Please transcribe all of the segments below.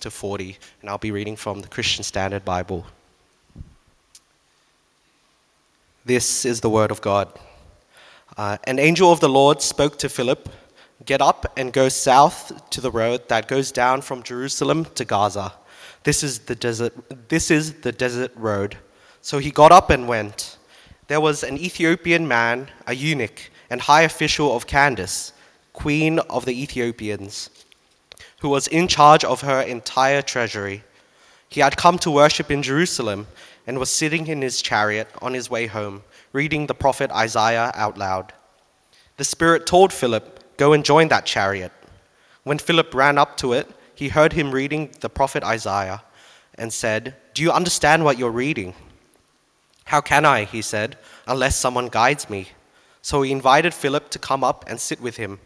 to 40, and I'll be reading from the Christian Standard Bible. This is the word of God. Uh, an angel of the Lord spoke to Philip Get up and go south to the road that goes down from Jerusalem to Gaza. This is the desert, this is the desert road. So he got up and went. There was an Ethiopian man, a eunuch, and high official of Candace, queen of the Ethiopians, who was in charge of her entire treasury. He had come to worship in Jerusalem and was sitting in his chariot on his way home, reading the prophet Isaiah out loud. The Spirit told Philip, Go and join that chariot. When Philip ran up to it, he heard him reading the prophet Isaiah and said, Do you understand what you're reading? How can I, he said, unless someone guides me? So he invited Philip to come up and sit with him.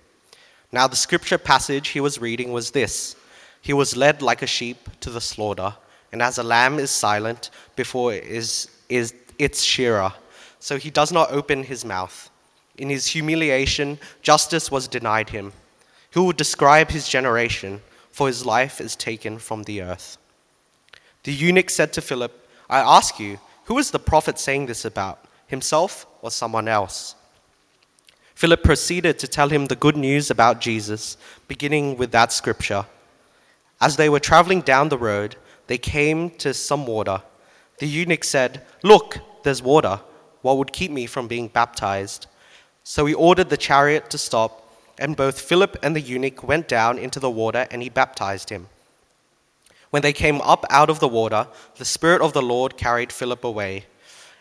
Now, the scripture passage he was reading was this He was led like a sheep to the slaughter, and as a lamb is silent before it is, is its shearer, so he does not open his mouth. In his humiliation, justice was denied him. Who will describe his generation? For his life is taken from the earth. The eunuch said to Philip, I ask you, who is the prophet saying this about, himself or someone else? Philip proceeded to tell him the good news about Jesus, beginning with that scripture. As they were traveling down the road, they came to some water. The eunuch said, Look, there's water. What would keep me from being baptized? So he ordered the chariot to stop, and both Philip and the eunuch went down into the water, and he baptized him. When they came up out of the water, the Spirit of the Lord carried Philip away,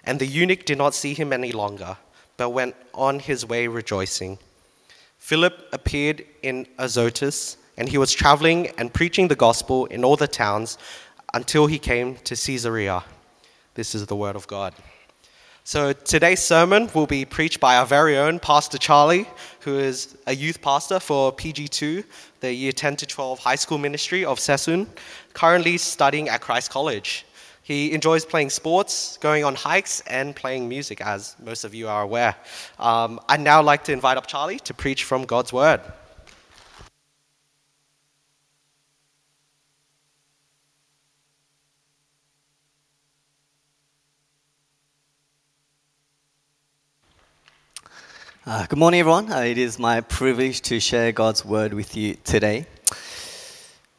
and the eunuch did not see him any longer, but went on his way rejoicing. Philip appeared in Azotus, and he was traveling and preaching the gospel in all the towns until he came to Caesarea. This is the word of God. So today's sermon will be preached by our very own Pastor Charlie, who is a youth pastor for PG2, the year 10 to 12 high school ministry of Sassoon, currently studying at Christ College. He enjoys playing sports, going on hikes, and playing music, as most of you are aware. Um, I'd now like to invite up Charlie to preach from God's Word. Uh, good morning, everyone. Uh, it is my privilege to share God's word with you today.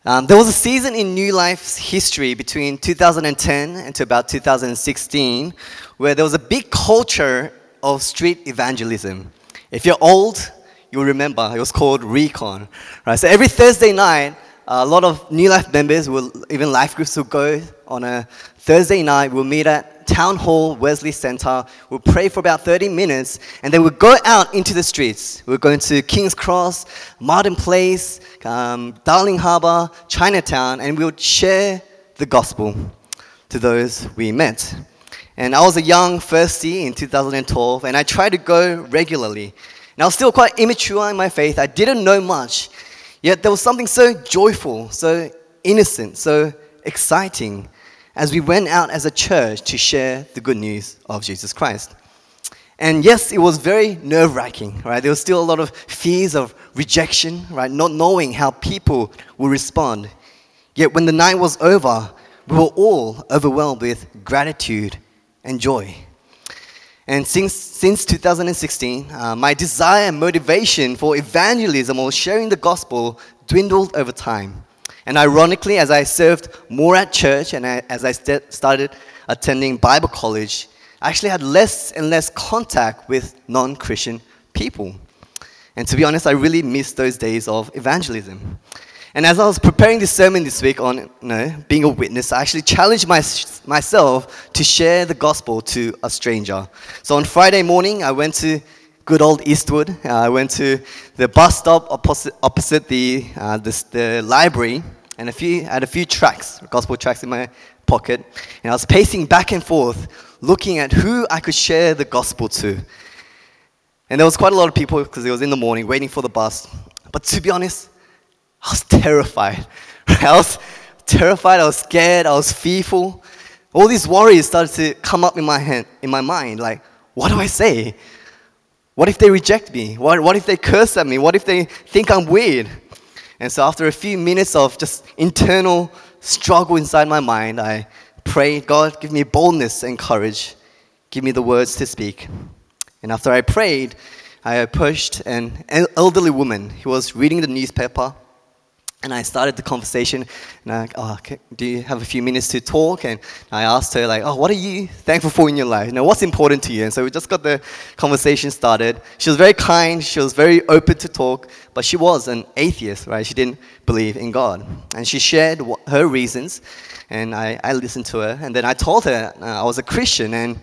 Um, there was a season in New Life's history between 2010 and to about 2016 where there was a big culture of street evangelism. If you're old, you'll remember it was called Recon. Right? So every Thursday night, a lot of New Life members will, even life groups will go on a Thursday night. We'll meet at Town Hall, Wesley Center. We'll pray for about 30 minutes, and then we'll go out into the streets. We're going to King's Cross, Martin Place, um, Darling Harbour, Chinatown, and we'll share the gospel to those we met. And I was a young firstie in 2012, and I tried to go regularly. And I was still quite immature in my faith. I didn't know much. Yet there was something so joyful, so innocent, so exciting as we went out as a church to share the good news of Jesus Christ. And yes, it was very nerve wracking, right? There was still a lot of fears of rejection, right? Not knowing how people will respond. Yet when the night was over, we were all overwhelmed with gratitude and joy. And since, since 2016, uh, my desire and motivation for evangelism or sharing the gospel dwindled over time. And ironically, as I served more at church and I, as I st- started attending Bible college, I actually had less and less contact with non Christian people. And to be honest, I really missed those days of evangelism. And as I was preparing this sermon this week on you know, being a witness, I actually challenged my, myself to share the gospel to a stranger. So on Friday morning, I went to good old Eastwood. Uh, I went to the bus stop opposite, opposite the, uh, the, the library and a few, I had a few tracks, gospel tracks in my pocket. And I was pacing back and forth, looking at who I could share the gospel to. And there was quite a lot of people because it was in the morning waiting for the bus. But to be honest, I was terrified. I was terrified, I was scared, I was fearful. All these worries started to come up in my head, in my mind, like, what do I say? What if they reject me? What, what if they curse at me? What if they think I'm weird? And so, after a few minutes of just internal struggle inside my mind, I prayed, God, give me boldness and courage. Give me the words to speak. And after I prayed, I approached an elderly woman who was reading the newspaper and I started the conversation, and I, oh, do you have a few minutes to talk? And I asked her, like, oh, what are you thankful for in your life? You know, what's important to you? And so we just got the conversation started. She was very kind, she was very open to talk, but she was an atheist, right? She didn't believe in God. And she shared her reasons, and I, I listened to her. And then I told her uh, I was a Christian, and,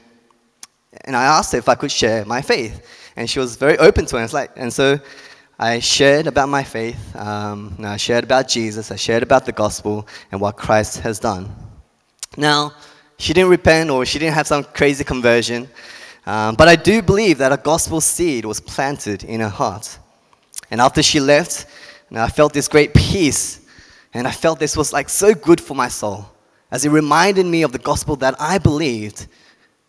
and I asked her if I could share my faith. And she was very open to it. And, it's like, and so I shared about my faith, um, I shared about Jesus, I shared about the gospel and what Christ has done. Now, she didn't repent or she didn't have some crazy conversion, um, but I do believe that a gospel seed was planted in her heart. And after she left, I felt this great peace, and I felt this was like so good for my soul, as it reminded me of the gospel that I believed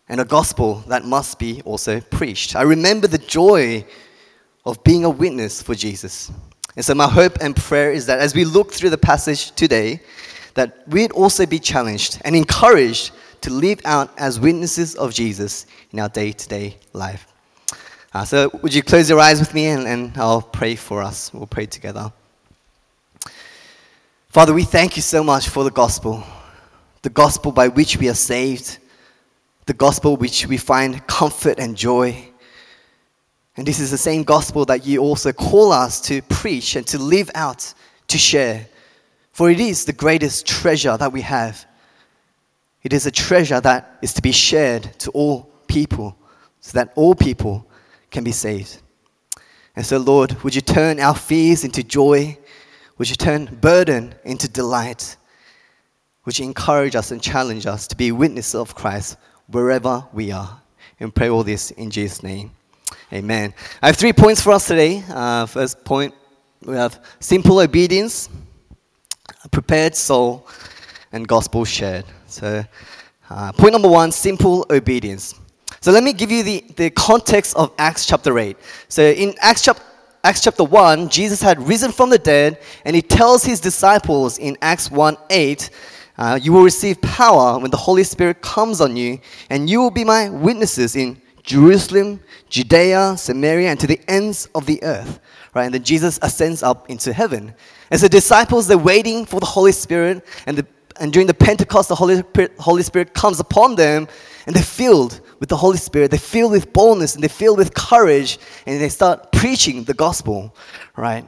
and a gospel that must be also preached. I remember the joy of being a witness for Jesus. And so my hope and prayer is that as we look through the passage today, that we'd also be challenged and encouraged to live out as witnesses of Jesus in our day-to-day life. Uh, so would you close your eyes with me and, and I'll pray for us. We'll pray together. Father, we thank you so much for the gospel, the gospel by which we are saved, the gospel which we find comfort and joy and this is the same gospel that you also call us to preach and to live out, to share. For it is the greatest treasure that we have. It is a treasure that is to be shared to all people so that all people can be saved. And so, Lord, would you turn our fears into joy? Would you turn burden into delight? Would you encourage us and challenge us to be witnesses of Christ wherever we are? And pray all this in Jesus' name. Amen. I have three points for us today. Uh, first point, we have simple obedience, prepared soul, and gospel shared. So, uh, point number one simple obedience. So, let me give you the, the context of Acts chapter 8. So, in Acts chapter Acts chapter 1, Jesus had risen from the dead, and he tells his disciples in Acts 1 8, uh, You will receive power when the Holy Spirit comes on you, and you will be my witnesses in Jerusalem, Judea, Samaria, and to the ends of the earth. Right? And then Jesus ascends up into heaven. As the disciples, they're waiting for the Holy Spirit, and, the, and during the Pentecost, the Holy Spirit, Holy Spirit comes upon them, and they're filled with the Holy Spirit. They're filled with boldness, and they're filled with courage, and they start preaching the gospel, right?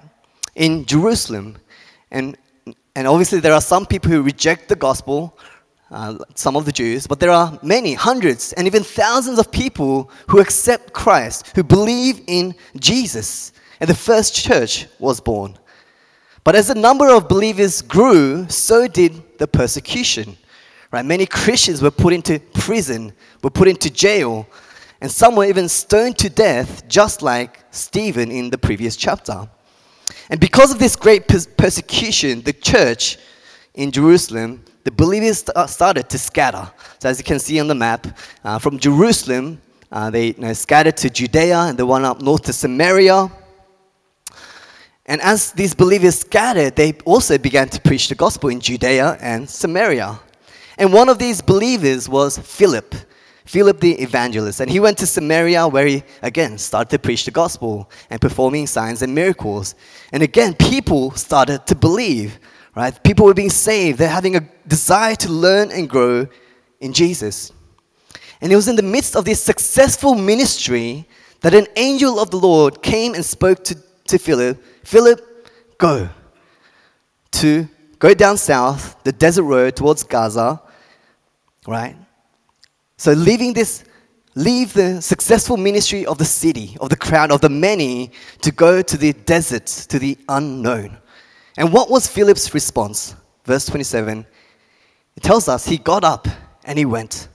In Jerusalem. And, and obviously, there are some people who reject the gospel, uh, some of the Jews, but there are many, hundreds, and even thousands of people who accept Christ, who believe in Jesus. And the first church was born. But as the number of believers grew, so did the persecution. Right? Many Christians were put into prison, were put into jail, and some were even stoned to death, just like Stephen in the previous chapter. And because of this great persecution, the church in Jerusalem the believers uh, started to scatter. So, as you can see on the map, uh, from Jerusalem, uh, they you know, scattered to Judea and they went up north to Samaria. And as these believers scattered, they also began to preach the gospel in Judea and Samaria. And one of these believers was Philip, Philip the evangelist. And he went to Samaria where he, again, started to preach the gospel and performing signs and miracles. And again, people started to believe right? People were being saved. They're having a desire to learn and grow in Jesus. And it was in the midst of this successful ministry that an angel of the Lord came and spoke to, to Philip Philip, go. To go down south, the desert road towards Gaza, right? So, leaving this, leave the successful ministry of the city, of the crowd, of the many, to go to the deserts, to the unknown. And what was Philip's response? Verse 27. It tells us he got up and he went.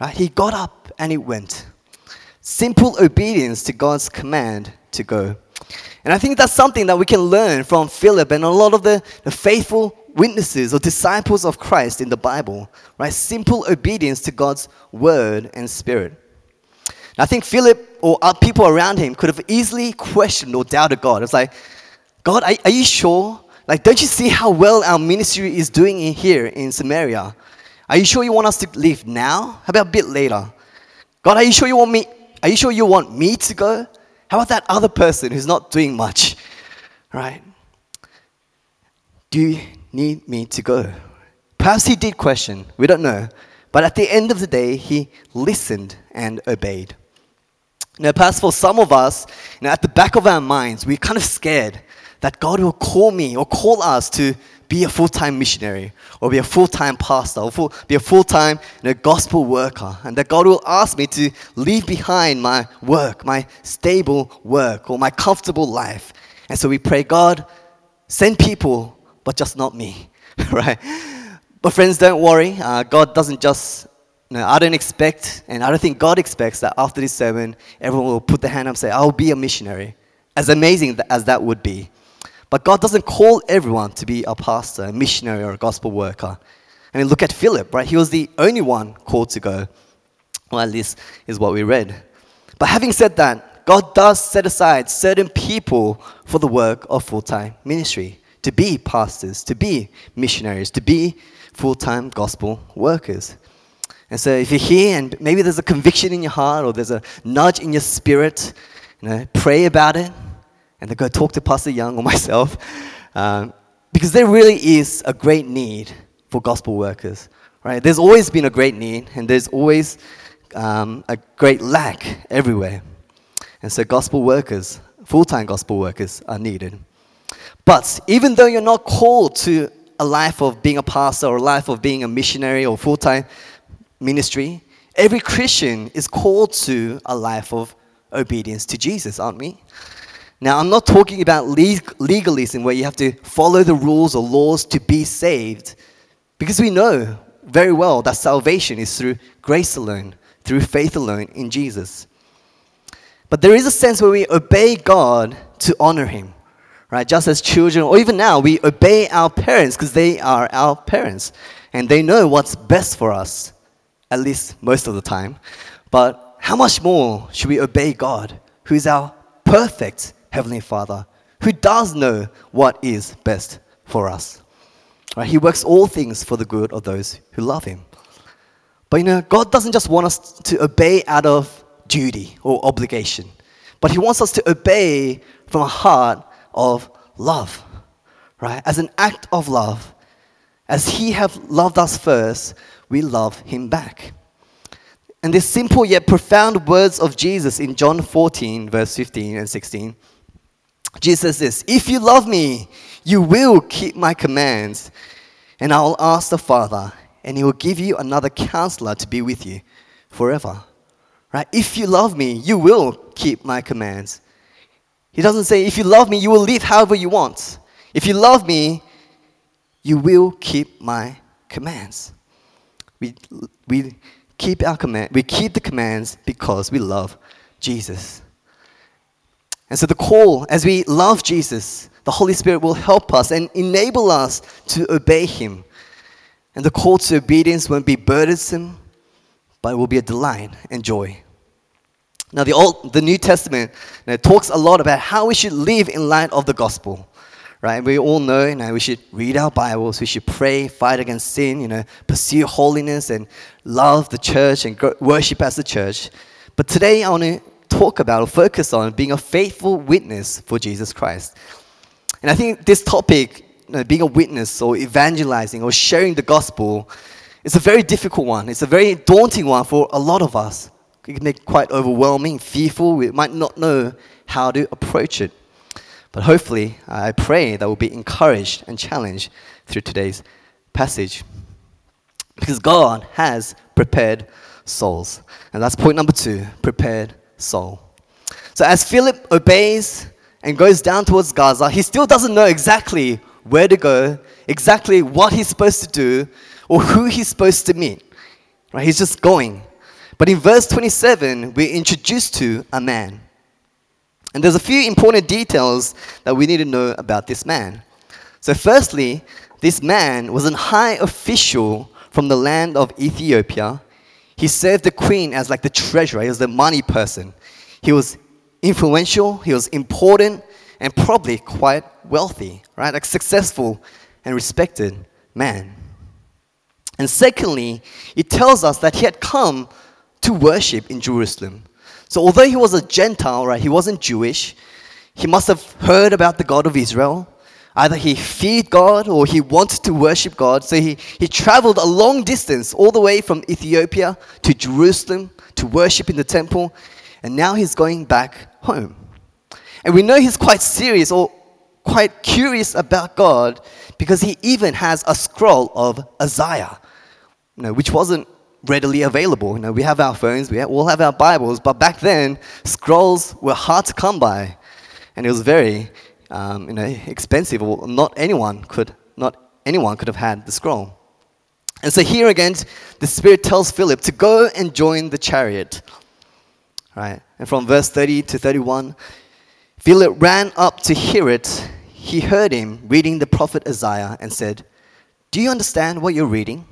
Right? He got up and he went. Simple obedience to God's command to go. And I think that's something that we can learn from Philip and a lot of the, the faithful witnesses or disciples of Christ in the Bible. Right? Simple obedience to God's word and spirit. I think Philip or people around him could have easily questioned or doubted God. It's like, God, are, are you sure? Like, don't you see how well our ministry is doing in here in Samaria? Are you sure you want us to leave now? How about a bit later? God, are you sure you want me? Are you sure you want me to go? How about that other person who's not doing much? Right? Do you need me to go? Perhaps he did question. We don't know. But at the end of the day, he listened and obeyed. Now, perhaps for some of us, you know, at the back of our minds, we're kind of scared that God will call me or call us to be a full time missionary or be a full time pastor or full, be a full time you know, gospel worker. And that God will ask me to leave behind my work, my stable work, or my comfortable life. And so we pray, God, send people, but just not me, right? But friends, don't worry. Uh, God doesn't just, know, I don't expect, and I don't think God expects that after this sermon, everyone will put their hand up and say, I'll be a missionary. As amazing as that would be. But God doesn't call everyone to be a pastor, a missionary, or a gospel worker. I mean, look at Philip, right? He was the only one called to go. Well, at least is what we read. But having said that, God does set aside certain people for the work of full time ministry to be pastors, to be missionaries, to be full time gospel workers. And so if you're here and maybe there's a conviction in your heart or there's a nudge in your spirit, you know, pray about it and then go talk to Pastor Young or myself. Um, because there really is a great need for gospel workers, right? There's always been a great need, and there's always um, a great lack everywhere. And so, gospel workers, full time gospel workers, are needed. But even though you're not called to a life of being a pastor or a life of being a missionary or full time ministry, every Christian is called to a life of obedience to Jesus, aren't we? Now, I'm not talking about legalism where you have to follow the rules or laws to be saved, because we know very well that salvation is through grace alone, through faith alone in Jesus. But there is a sense where we obey God to honor Him, right? Just as children, or even now, we obey our parents because they are our parents and they know what's best for us, at least most of the time. But how much more should we obey God, who is our perfect Heavenly Father who does know what is best for us. Right? He works all things for the good of those who love Him. But you know, God doesn't just want us to obey out of duty or obligation, but He wants us to obey from a heart of love, right? As an act of love. As He have loved us first, we love Him back. And these simple yet profound words of Jesus in John 14, verse 15 and 16 Jesus says If you love me, you will keep my commands, and I will ask the Father, and he will give you another counselor to be with you forever. Right? If you love me, you will keep my commands. He doesn't say, if you love me, you will live however you want. If you love me, you will keep my commands. We, we keep our command, we keep the commands because we love Jesus. And so, the call, as we love Jesus, the Holy Spirit will help us and enable us to obey Him. And the call to obedience won't be burdensome, but it will be a delight and joy. Now, the, Old, the New Testament know, talks a lot about how we should live in light of the gospel. Right? We all know, know, we should read our Bibles, we should pray, fight against sin, you know, pursue holiness and love the church and worship as the church. But today I want to talk about or focus on being a faithful witness for Jesus Christ. And I think this topic, you know, being a witness or evangelizing or sharing the gospel, is a very difficult one. It's a very daunting one for a lot of us. It can be quite overwhelming, fearful. We might not know how to approach it. But hopefully, I pray that we'll be encouraged and challenged through today's passage. Because God has prepared souls. And that's point number two prepared soul. So as Philip obeys and goes down towards Gaza, he still doesn't know exactly where to go, exactly what he's supposed to do, or who he's supposed to meet. Right? He's just going. But in verse 27, we're introduced to a man. And there's a few important details that we need to know about this man. So, firstly, this man was a high official from the land of Ethiopia he served the queen as like the treasurer, he was the money person. He was influential, he was important, and probably quite wealthy, right? Like successful and respected man. And secondly, it tells us that he had come to worship in Jerusalem. So although he was a Gentile, right, he wasn't Jewish, he must have heard about the God of Israel. Either he feared God or he wanted to worship God. So he, he traveled a long distance, all the way from Ethiopia to Jerusalem to worship in the temple. And now he's going back home. And we know he's quite serious or quite curious about God because he even has a scroll of Isaiah, you know, which wasn't readily available. You know, we have our phones, we all have our Bibles, but back then, scrolls were hard to come by. And it was very um, you know, expensive, or not anyone could, not anyone could have had the scroll. And so here again, the Spirit tells Philip to go and join the chariot. Right? And from verse 30 to 31, Philip ran up to hear it. He heard him reading the prophet Isaiah and said, Do you understand what you're reading?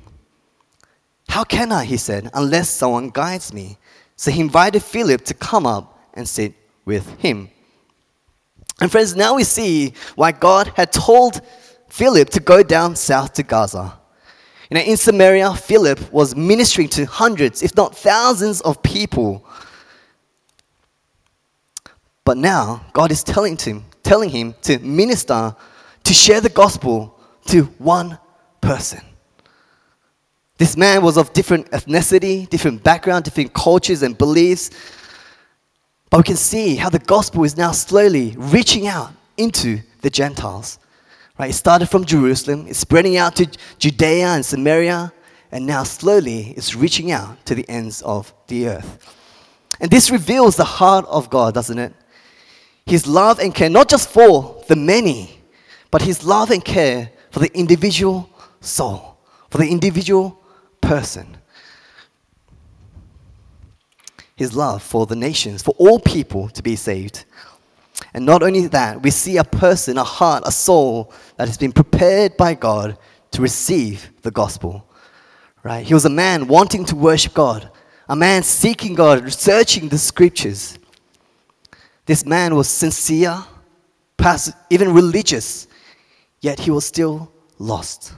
How can I, he said, unless someone guides me? So he invited Philip to come up and sit with him. And friends, now we see why God had told Philip to go down south to Gaza. You know, in Samaria, Philip was ministering to hundreds, if not thousands, of people. But now God is telling him, telling him to minister, to share the gospel to one person. This man was of different ethnicity, different background, different cultures and beliefs. We can see how the gospel is now slowly reaching out into the Gentiles. Right? It started from Jerusalem, it's spreading out to Judea and Samaria, and now slowly it's reaching out to the ends of the earth. And this reveals the heart of God, doesn't it? His love and care, not just for the many, but his love and care for the individual soul, for the individual person his love for the nations, for all people to be saved. And not only that, we see a person, a heart, a soul that has been prepared by God to receive the gospel. Right? He was a man wanting to worship God, a man seeking God, researching the scriptures. This man was sincere, even religious, yet he was still lost.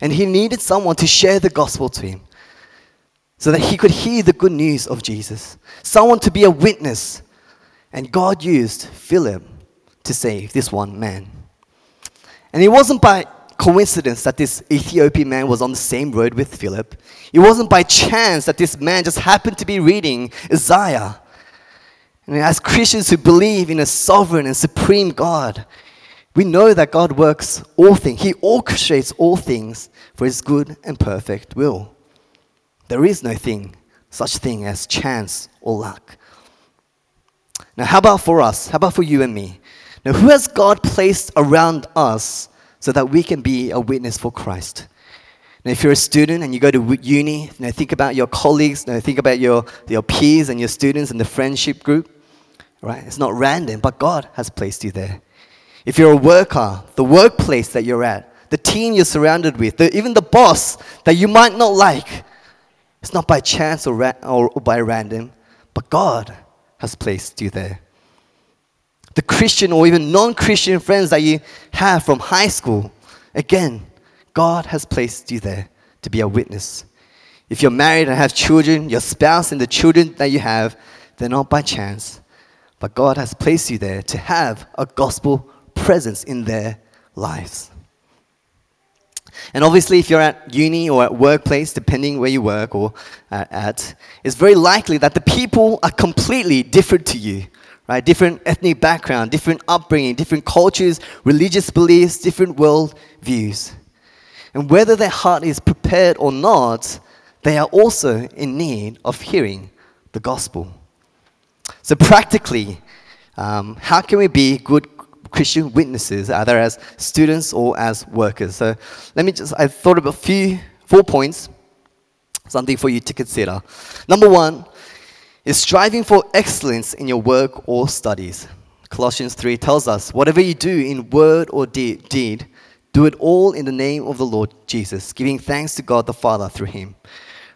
And he needed someone to share the gospel to him so that he could hear the good news of Jesus, someone to be a witness. And God used Philip to save this one man. And it wasn't by coincidence that this Ethiopian man was on the same road with Philip. It wasn't by chance that this man just happened to be reading Isaiah. And as Christians who believe in a sovereign and supreme God, we know that God works all things. He orchestrates all things for his good and perfect will. There is no thing, such thing as chance or luck. Now, how about for us? How about for you and me? Now, who has God placed around us so that we can be a witness for Christ? Now, if you're a student and you go to uni, you know, think about your colleagues, you know, think about your, your peers and your students and the friendship group. Right? It's not random, but God has placed you there. If you're a worker, the workplace that you're at, the team you're surrounded with, the, even the boss that you might not like, it's not by chance or, ra- or by random, but God has placed you there. The Christian or even non Christian friends that you have from high school, again, God has placed you there to be a witness. If you're married and have children, your spouse and the children that you have, they're not by chance, but God has placed you there to have a gospel presence in their lives. And obviously, if you're at uni or at workplace, depending where you work or at, it's very likely that the people are completely different to you, right? Different ethnic background, different upbringing, different cultures, religious beliefs, different world views. And whether their heart is prepared or not, they are also in need of hearing the gospel. So, practically, um, how can we be good Christian witnesses, either as students or as workers. So let me just, I thought of a few, four points, something for you to consider. Number one is striving for excellence in your work or studies. Colossians 3 tells us, whatever you do in word or de- deed, do it all in the name of the Lord Jesus, giving thanks to God the Father through him.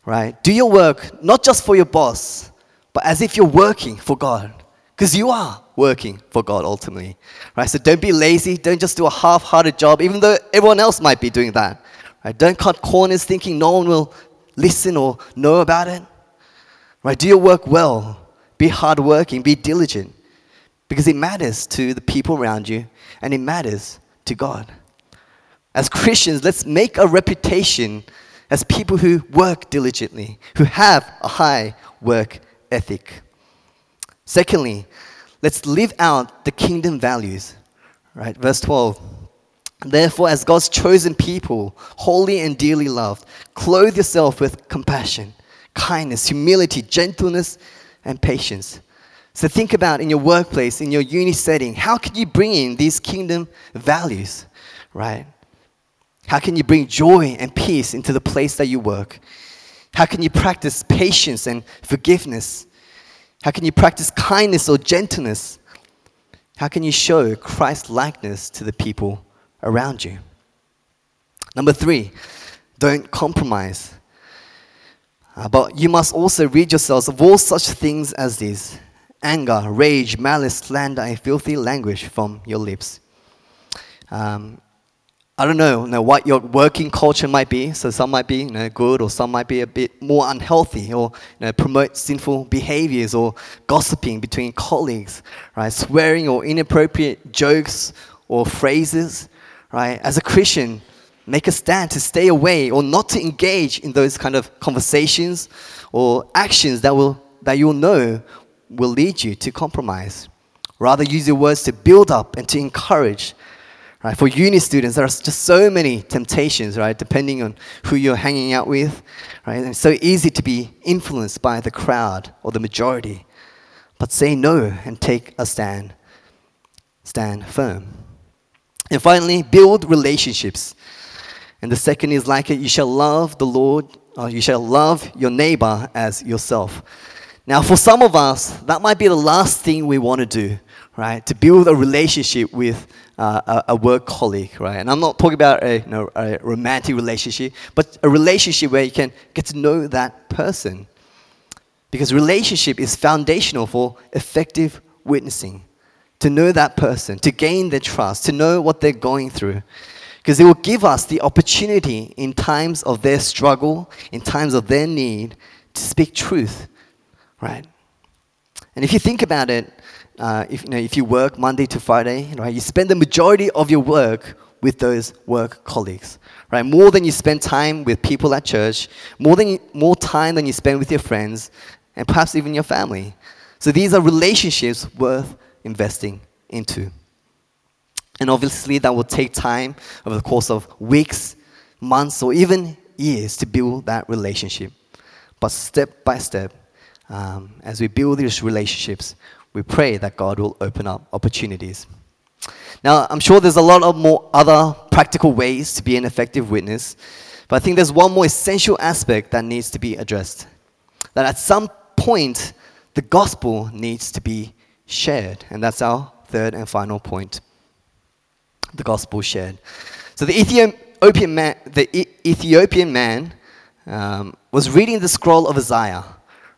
Right? Do your work not just for your boss, but as if you're working for God. Because you are working for God ultimately. Right? So don't be lazy. Don't just do a half hearted job, even though everyone else might be doing that. Right? Don't cut corners thinking no one will listen or know about it. Right? Do your work well. Be hardworking. Be diligent. Because it matters to the people around you and it matters to God. As Christians, let's make a reputation as people who work diligently, who have a high work ethic. Secondly, let's live out the kingdom values. Right? Verse 12. Therefore, as God's chosen people, holy and dearly loved, clothe yourself with compassion, kindness, humility, gentleness, and patience. So think about in your workplace, in your uni setting, how can you bring in these kingdom values, right? How can you bring joy and peace into the place that you work? How can you practice patience and forgiveness? How can you practice kindness or gentleness? How can you show Christ likeness to the people around you? Number three, don't compromise. Uh, but you must also rid yourselves of all such things as these anger, rage, malice, slander, and filthy language from your lips. Um, I don't know, you know, what your working culture might be. So some might be you know, good, or some might be a bit more unhealthy, or you know, promote sinful behaviors, or gossiping between colleagues, right? Swearing or inappropriate jokes or phrases, right? As a Christian, make a stand to stay away or not to engage in those kind of conversations or actions that will that you'll know will lead you to compromise. Rather, use your words to build up and to encourage Right? For uni students, there are just so many temptations, right? Depending on who you're hanging out with, right? And it's so easy to be influenced by the crowd or the majority. But say no and take a stand. Stand firm. And finally, build relationships. And the second is like it, you shall love the Lord, or you shall love your neighbor as yourself. Now, for some of us, that might be the last thing we want to do, right? To build a relationship with uh, a, work colleague, right? And I'm not talking about a, you know, a romantic relationship, but a relationship where you can get to know that person. Because relationship is foundational for effective witnessing. To know that person, to gain their trust, to know what they're going through. Because it will give us the opportunity in times of their struggle, in times of their need, to speak truth, right? And if you think about it, uh, if, you know, if you work Monday to Friday, right, you spend the majority of your work with those work colleagues, right? More than you spend time with people at church, more, than you, more time than you spend with your friends, and perhaps even your family. So these are relationships worth investing into. And obviously, that will take time over the course of weeks, months, or even years to build that relationship. But step by step, um, as we build these relationships, we pray that God will open up opportunities. Now, I'm sure there's a lot of more other practical ways to be an effective witness, but I think there's one more essential aspect that needs to be addressed. That at some point, the gospel needs to be shared, and that's our third and final point. The gospel shared. So the Ethiopian man, the Ethiopian man um, was reading the scroll of Isaiah.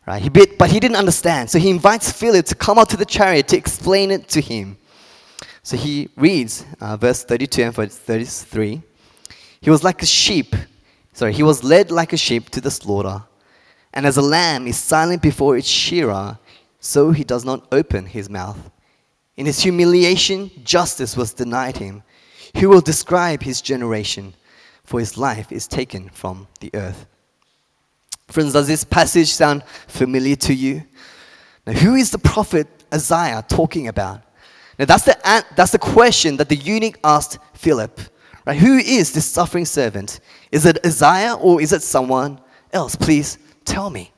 Right? He bit, but he didn't understand. So he invites Philip to come out to the chariot to explain it to him. So he reads uh, verse 32 and verse 33. He was like a sheep. Sorry, he was led like a sheep to the slaughter. And as a lamb is silent before its shearer, so he does not open his mouth. In his humiliation, justice was denied him. Who will describe his generation? For his life is taken from the earth. Friends, does this passage sound familiar to you? Now, who is the prophet Isaiah talking about? Now, that's the, that's the question that the eunuch asked Philip. Right? Who is this suffering servant? Is it Isaiah or is it someone else? Please tell me.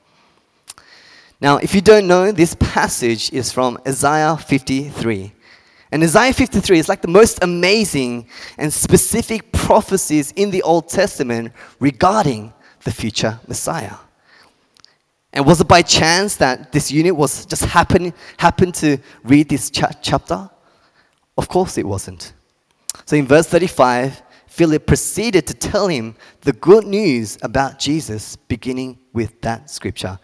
Now, if you don't know, this passage is from Isaiah 53. And Isaiah 53 is like the most amazing and specific prophecies in the Old Testament regarding the future Messiah. And was it by chance that this eunuch was just happen, happened to read this cha- chapter? Of course it wasn't. So in verse 35, Philip proceeded to tell him the good news about Jesus, beginning with that scripture.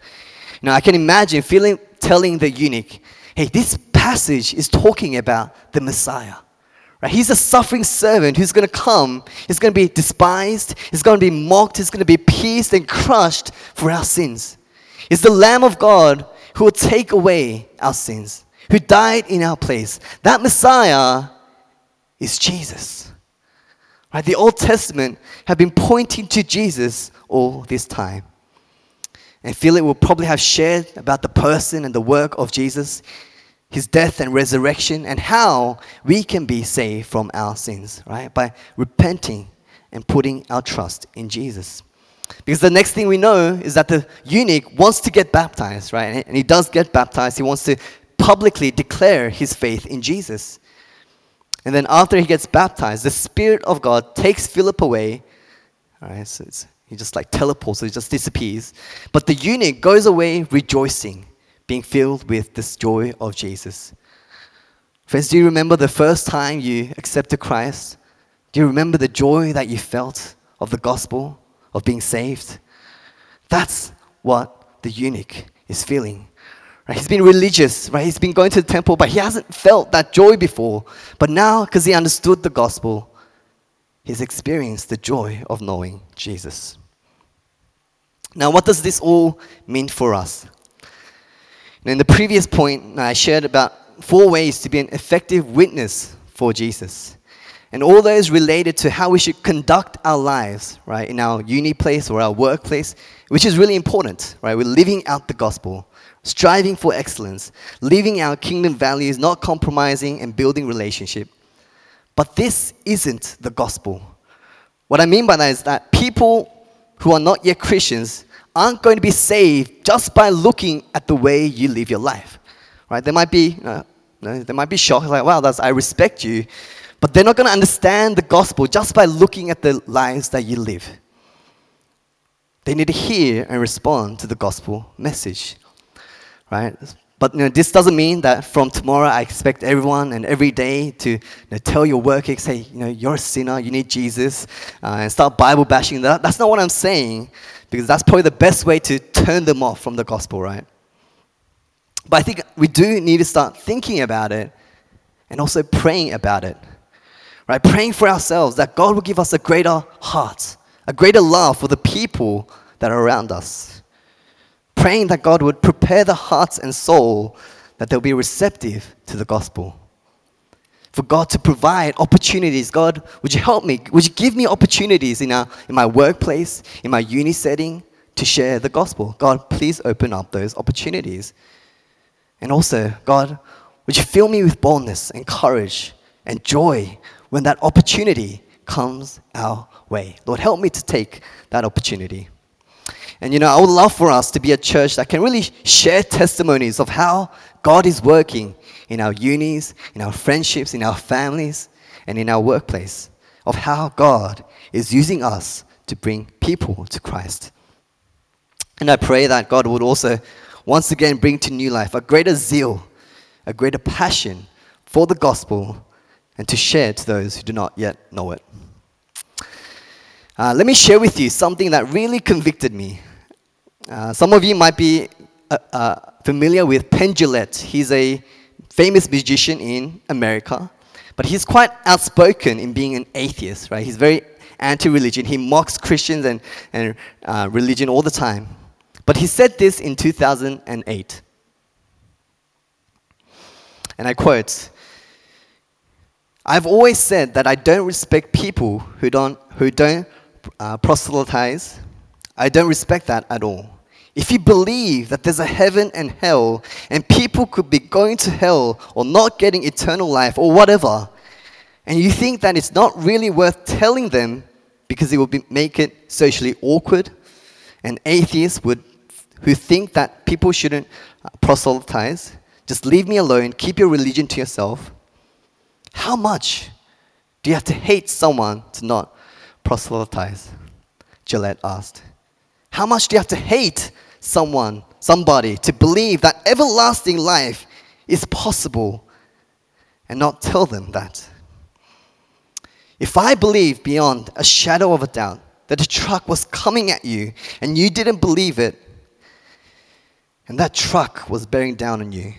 Now I can imagine Philip telling the eunuch, hey, this passage is talking about the Messiah. Right? He's a suffering servant who's going to come. He's going to be despised. He's going to be mocked. He's going to be pierced and crushed for our sins. He's the Lamb of God who will take away our sins, who died in our place. That Messiah is Jesus. Right? The Old Testament have been pointing to Jesus all this time. And Philip will probably have shared about the person and the work of Jesus, his death and resurrection, and how we can be saved from our sins, right? By repenting and putting our trust in Jesus. Because the next thing we know is that the eunuch wants to get baptized, right? And he does get baptized. He wants to publicly declare his faith in Jesus. And then after he gets baptized, the Spirit of God takes Philip away. All right, so he just like teleports, so he just disappears. But the eunuch goes away rejoicing, being filled with this joy of Jesus. Friends, do you remember the first time you accepted Christ? Do you remember the joy that you felt of the gospel, of being saved? That's what the eunuch is feeling. Right? He's been religious, right? He's been going to the temple, but he hasn't felt that joy before. But now, because he understood the gospel, he's experienced the joy of knowing Jesus. Now, what does this all mean for us? Now, in the previous point, I shared about four ways to be an effective witness for Jesus. And all those related to how we should conduct our lives, right, in our uni place or our workplace, which is really important, right? We're living out the gospel striving for excellence, living our kingdom values, not compromising and building relationship. But this isn't the gospel. What I mean by that is that people who are not yet Christians aren't going to be saved just by looking at the way you live your life. Right? They might be, uh, they might be shocked, like, wow, that's, I respect you. But they're not going to understand the gospel just by looking at the lives that you live. They need to hear and respond to the gospel message right? But you know, this doesn't mean that from tomorrow I expect everyone and every day to you know, tell your work say, you know, you're a sinner, you need Jesus, uh, and start Bible bashing. That, that's not what I'm saying, because that's probably the best way to turn them off from the gospel, right? But I think we do need to start thinking about it and also praying about it, right? Praying for ourselves that God will give us a greater heart, a greater love for the people that are around us praying that God would prepare the hearts and soul that they'll be receptive to the gospel. For God to provide opportunities. God, would you help me? Would you give me opportunities in, our, in my workplace, in my uni setting, to share the gospel? God, please open up those opportunities. And also, God, would you fill me with boldness and courage and joy when that opportunity comes our way? Lord, help me to take that opportunity. And you know, I would love for us to be a church that can really share testimonies of how God is working in our unis, in our friendships, in our families, and in our workplace, of how God is using us to bring people to Christ. And I pray that God would also once again bring to new life a greater zeal, a greater passion for the gospel, and to share to those who do not yet know it. Uh, let me share with you something that really convicted me uh, some of you might be uh, uh, familiar with Penn. He's a famous musician in America, but he's quite outspoken in being an atheist, right? He's very anti-religion. He mocks Christians and, and uh, religion all the time. But he said this in 2008. And I quote, I've always said that I don't respect people who don't, who don't uh, proselytize. I don't respect that at all. If you believe that there's a heaven and hell, and people could be going to hell or not getting eternal life or whatever, and you think that it's not really worth telling them because it would be, make it socially awkward, and atheists would, who think that people shouldn't uh, proselytize, just leave me alone, keep your religion to yourself. How much do you have to hate someone to not proselytize? Jillette asked. How much do you have to hate someone, somebody, to believe that everlasting life is possible and not tell them that. If I believe beyond a shadow of a doubt that a truck was coming at you and you didn't believe it, and that truck was bearing down on you,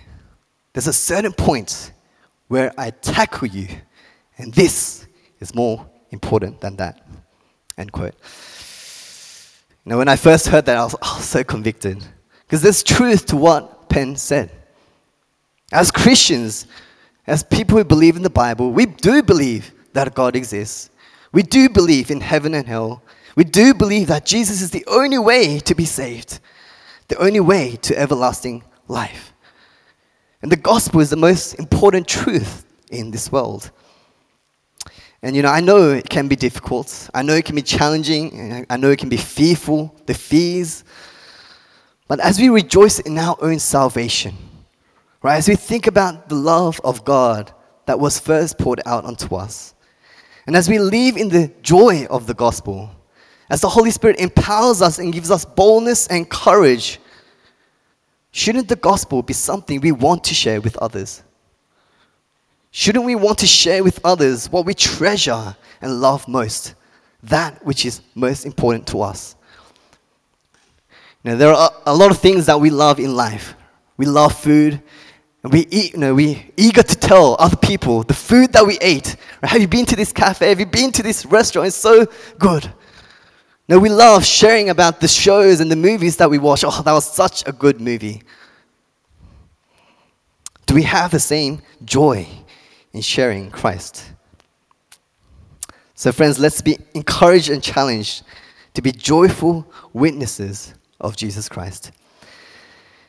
there's a certain point where I tackle you, and this is more important than that. End quote. Now, when I first heard that, I was, was so convicted. Because there's truth to what Penn said. As Christians, as people who believe in the Bible, we do believe that God exists. We do believe in heaven and hell. We do believe that Jesus is the only way to be saved, the only way to everlasting life. And the gospel is the most important truth in this world. And you know, I know it can be difficult. I know it can be challenging. I know it can be fearful, the fears. But as we rejoice in our own salvation, right, as we think about the love of God that was first poured out onto us, and as we live in the joy of the gospel, as the Holy Spirit empowers us and gives us boldness and courage, shouldn't the gospel be something we want to share with others? Shouldn't we want to share with others what we treasure and love most? That which is most important to us. Know, there are a lot of things that we love in life. We love food, and we eat, you know, we eager to tell other people the food that we ate. Have you been to this cafe? Have you been to this restaurant? It's so good. No, we love sharing about the shows and the movies that we watch. Oh, that was such a good movie. Do we have the same joy in sharing Christ. So, friends, let's be encouraged and challenged to be joyful witnesses of Jesus Christ.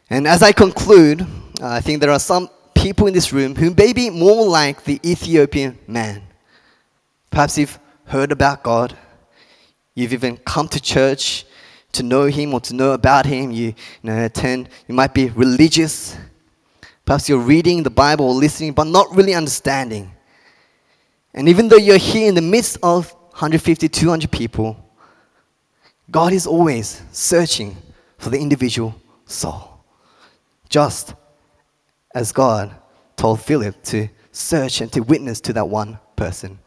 And as I conclude, I think there are some people in this room who may be more like the Ethiopian man. Perhaps you've heard about God, you've even come to church to know Him or to know about Him. You, you know, attend, you might be religious, Perhaps you're reading the Bible or listening, but not really understanding. And even though you're here in the midst of 150, 200 people, God is always searching for the individual soul. Just as God told Philip to search and to witness to that one person.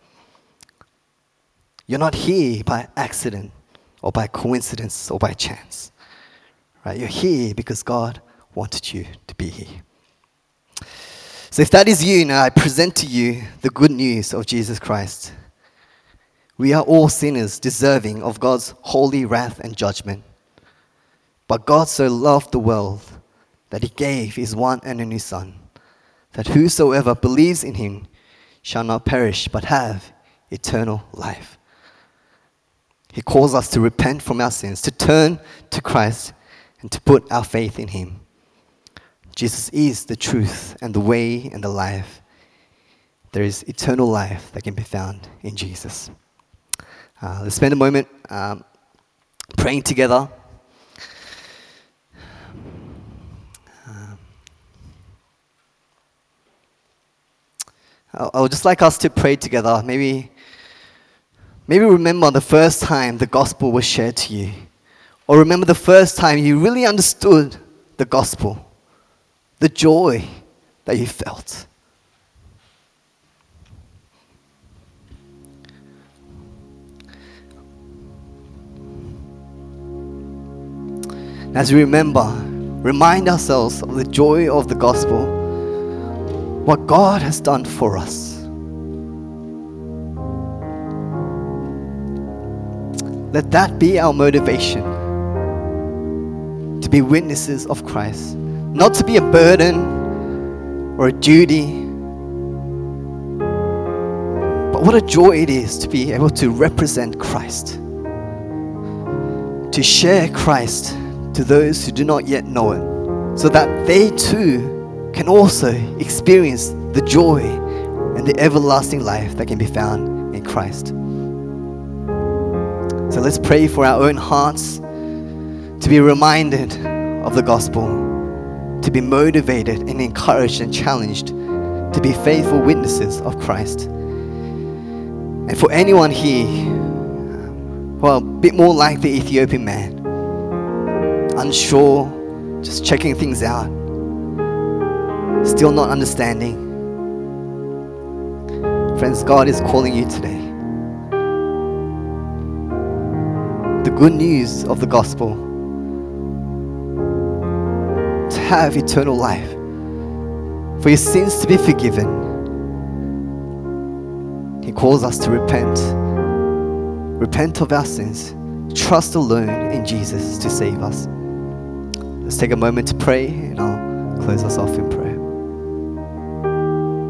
You're not here by accident or by coincidence or by chance. Right? You're here because God wanted you to be here. So, if that is you, now I present to you the good news of Jesus Christ. We are all sinners deserving of God's holy wrath and judgment. But God so loved the world that he gave his one and only Son, that whosoever believes in him shall not perish but have eternal life. He calls us to repent from our sins, to turn to Christ, and to put our faith in him. Jesus is the truth and the way and the life. There is eternal life that can be found in Jesus. Uh, let's spend a moment um, praying together. Um, I would just like us to pray together. Maybe, maybe remember the first time the gospel was shared to you, or remember the first time you really understood the gospel the joy that you felt. As we remember, remind ourselves of the joy of the gospel, what God has done for us. Let that be our motivation to be witnesses of Christ not to be a burden or a duty, but what a joy it is to be able to represent Christ, to share Christ to those who do not yet know Him, so that they too can also experience the joy and the everlasting life that can be found in Christ. So let's pray for our own hearts to be reminded of the gospel to be motivated and encouraged and challenged to be faithful witnesses of Christ. And for anyone here, well, a bit more like the Ethiopian man, unsure, just checking things out, still not understanding. Friends, God is calling you today. The good news of the gospel have eternal life for your sins to be forgiven. He calls us to repent. Repent of our sins. Trust alone in Jesus to save us. Let's take a moment to pray and I'll close us off in prayer.